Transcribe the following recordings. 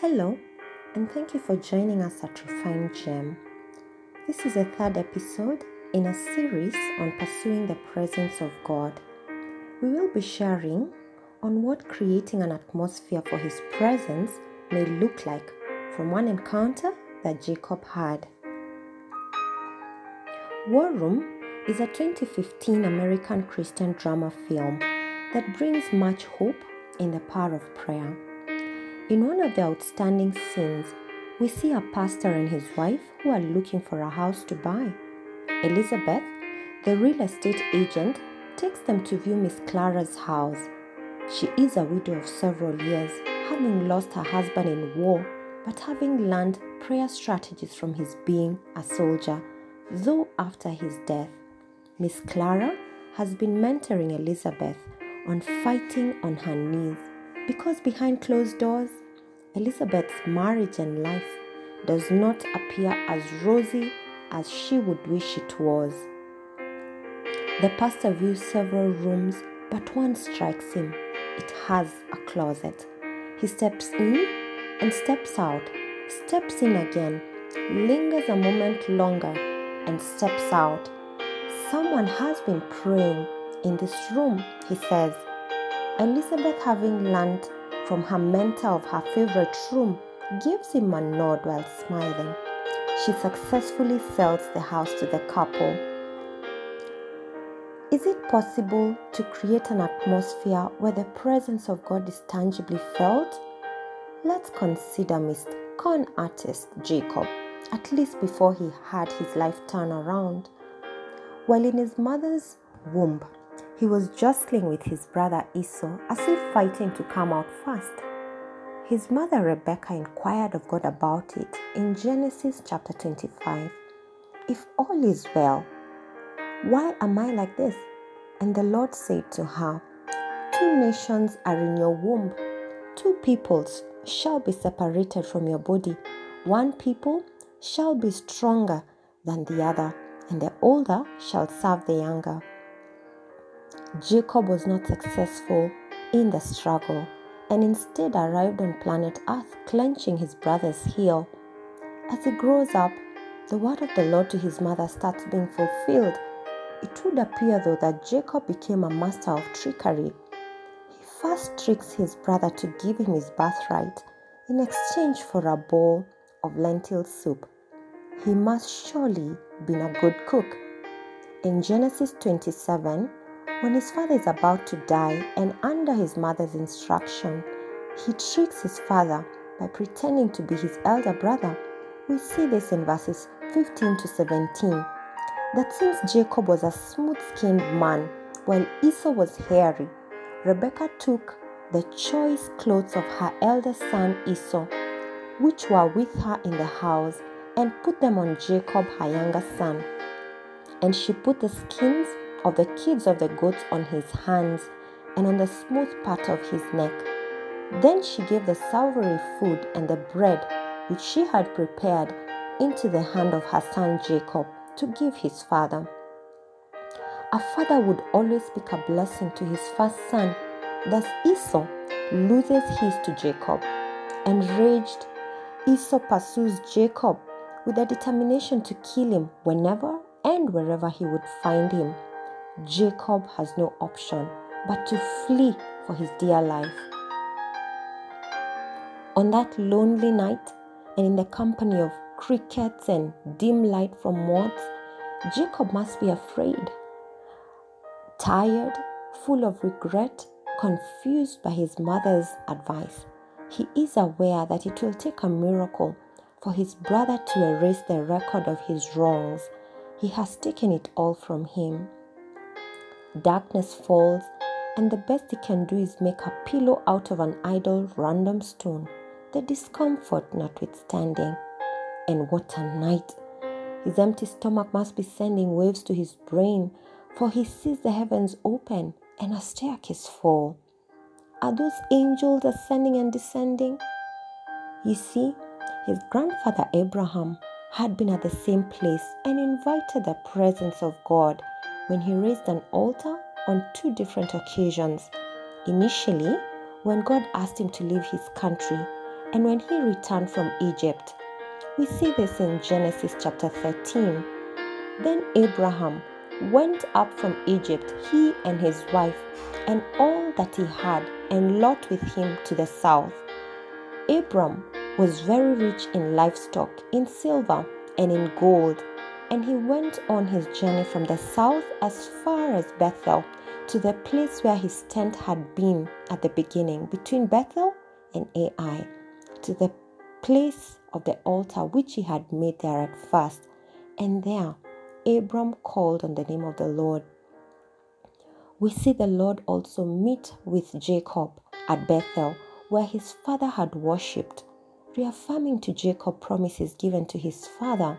Hello, and thank you for joining us at Refined Gem. This is a third episode in a series on pursuing the presence of God. We will be sharing on what creating an atmosphere for His presence may look like from one encounter that Jacob had. War Room is a 2015 American Christian drama film that brings much hope in the power of prayer. In one of the outstanding scenes, we see a pastor and his wife who are looking for a house to buy. Elizabeth, the real estate agent, takes them to view Miss Clara's house. She is a widow of several years, having lost her husband in war, but having learned prayer strategies from his being a soldier, though after his death. Miss Clara has been mentoring Elizabeth on fighting on her knees because behind closed doors, Elizabeth's marriage and life does not appear as rosy as she would wish it was. The pastor views several rooms, but one strikes him. It has a closet. He steps in and steps out, steps in again, lingers a moment longer, and steps out. Someone has been praying in this room, he says. Elizabeth, having learned from her mentor of her favorite room, gives him a nod while smiling. She successfully sells the house to the couple. Is it possible to create an atmosphere where the presence of God is tangibly felt? Let's consider Mr. Con artist Jacob, at least before he had his life turn around. While in his mother's womb, he was jostling with his brother Esau as if fighting to come out first. His mother Rebecca inquired of God about it in Genesis chapter 25. If all is well, why am I like this? And the Lord said to her, Two nations are in your womb, two peoples shall be separated from your body. One people shall be stronger than the other, and the older shall serve the younger. Jacob was not successful in the struggle and instead arrived on planet Earth clenching his brother's heel. As he grows up, the word of the Lord to his mother starts being fulfilled. It would appear, though, that Jacob became a master of trickery. He first tricks his brother to give him his birthright in exchange for a bowl of lentil soup. He must surely been a good cook. In Genesis 27, when his father is about to die and under his mother's instruction, he tricks his father by pretending to be his elder brother. We see this in verses 15 to 17. That since Jacob was a smooth skinned man while Esau was hairy, Rebekah took the choice clothes of her elder son Esau, which were with her in the house, and put them on Jacob, her younger son. And she put the skins of the kids of the goats on his hands and on the smooth part of his neck. Then she gave the savory food and the bread which she had prepared into the hand of her son Jacob to give his father. A father would always speak a blessing to his first son. Thus Esau loses his to Jacob. Enraged, Esau pursues Jacob with a determination to kill him whenever and wherever he would find him. Jacob has no option but to flee for his dear life. On that lonely night, and in the company of crickets and dim light from moths, Jacob must be afraid. Tired, full of regret, confused by his mother's advice, he is aware that it will take a miracle for his brother to erase the record of his wrongs. He has taken it all from him. Darkness falls, and the best he can do is make a pillow out of an idle random stone, the discomfort notwithstanding. And what a night! His empty stomach must be sending waves to his brain, for he sees the heavens open and a staircase fall. Are those angels ascending and descending? You see, his grandfather Abraham had been at the same place and invited the presence of God when he raised an altar on two different occasions. Initially, when God asked him to leave his country and when he returned from Egypt. We see this in Genesis chapter 13. Then Abraham went up from Egypt, he and his wife, and all that he had, and Lot with him to the south. Abram was very rich in livestock, in silver, and in gold, and he went on his journey from the south as far as Bethel to the place where his tent had been at the beginning, between Bethel and Ai, to the place of the altar which he had made there at first. And there Abram called on the name of the Lord. We see the Lord also meet with Jacob at Bethel, where his father had worshipped, reaffirming to Jacob promises given to his father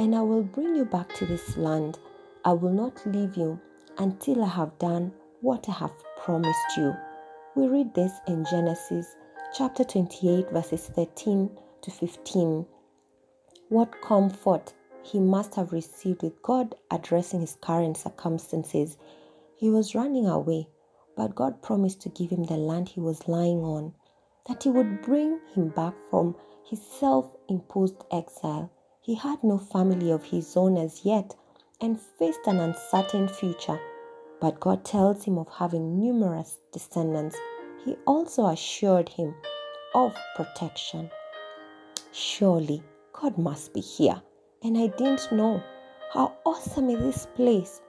and I will bring you back to this land. I will not leave you until I have done what I have promised you. We read this in Genesis chapter 28, verses 13 to 15. What comfort he must have received with God addressing his current circumstances. He was running away, but God promised to give him the land he was lying on, that he would bring him back from his self imposed exile. He had no family of his own as yet and faced an uncertain future but God tells him of having numerous descendants. He also assured him of protection. Surely God must be here, and I didn't know. How awesome is this place!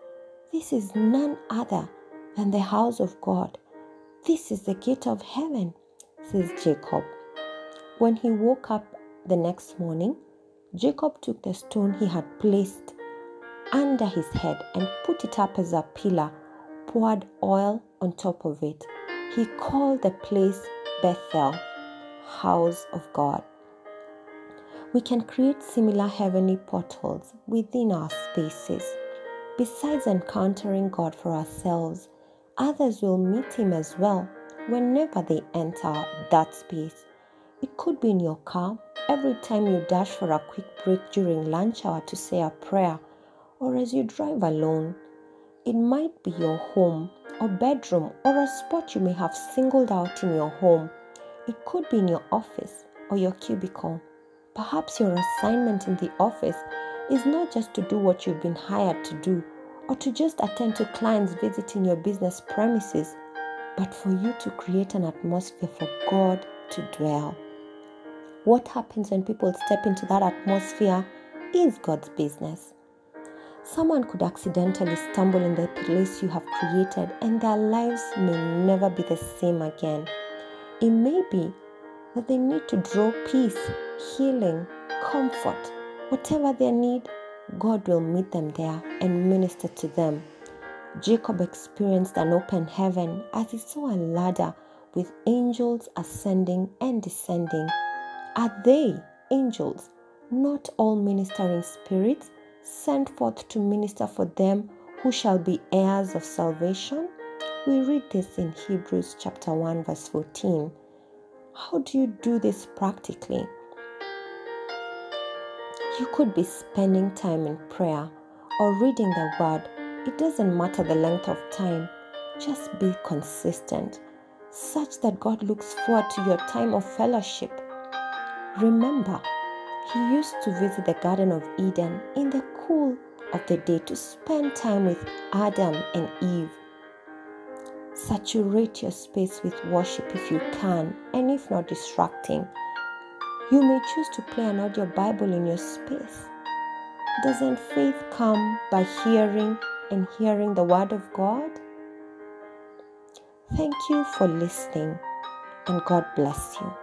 This is none other than the house of God. This is the gate of heaven, says Jacob. When he woke up the next morning, Jacob took the stone he had placed under his head and put it up as a pillar poured oil on top of it. He called the place Bethel, house of God. We can create similar heavenly portals within our spaces. Besides encountering God for ourselves, others will meet Him as well whenever they enter that space. It could be in your car every time you dash for a quick break during lunch hour to say a prayer, or as you drive alone it might be your home or bedroom or a spot you may have singled out in your home. It could be in your office or your cubicle. Perhaps your assignment in the office is not just to do what you've been hired to do or to just attend to clients visiting your business premises, but for you to create an atmosphere for God to dwell. What happens when people step into that atmosphere is God's business. Someone could accidentally stumble in the place you have created, and their lives may never be the same again. It may be that they need to draw peace, healing, comfort, whatever their need, God will meet them there and minister to them. Jacob experienced an open heaven as he saw a ladder with angels ascending and descending. Are they angels, not all ministering spirits? sent forth to minister for them who shall be heirs of salvation? We read this in Hebrews chapter 1 verse 14. How do you do this practically? You could be spending time in prayer or reading the word. It doesn't matter the length of time. Just be consistent, such that God looks forward to your time of fellowship. Remember, he used to visit the Garden of Eden in the cool of the day to spend time with Adam and Eve. Saturate your space with worship if you can, and if not distracting. You may choose to play an audio Bible in your space. Doesn't faith come by hearing and hearing the Word of God? Thank you for listening, and God bless you.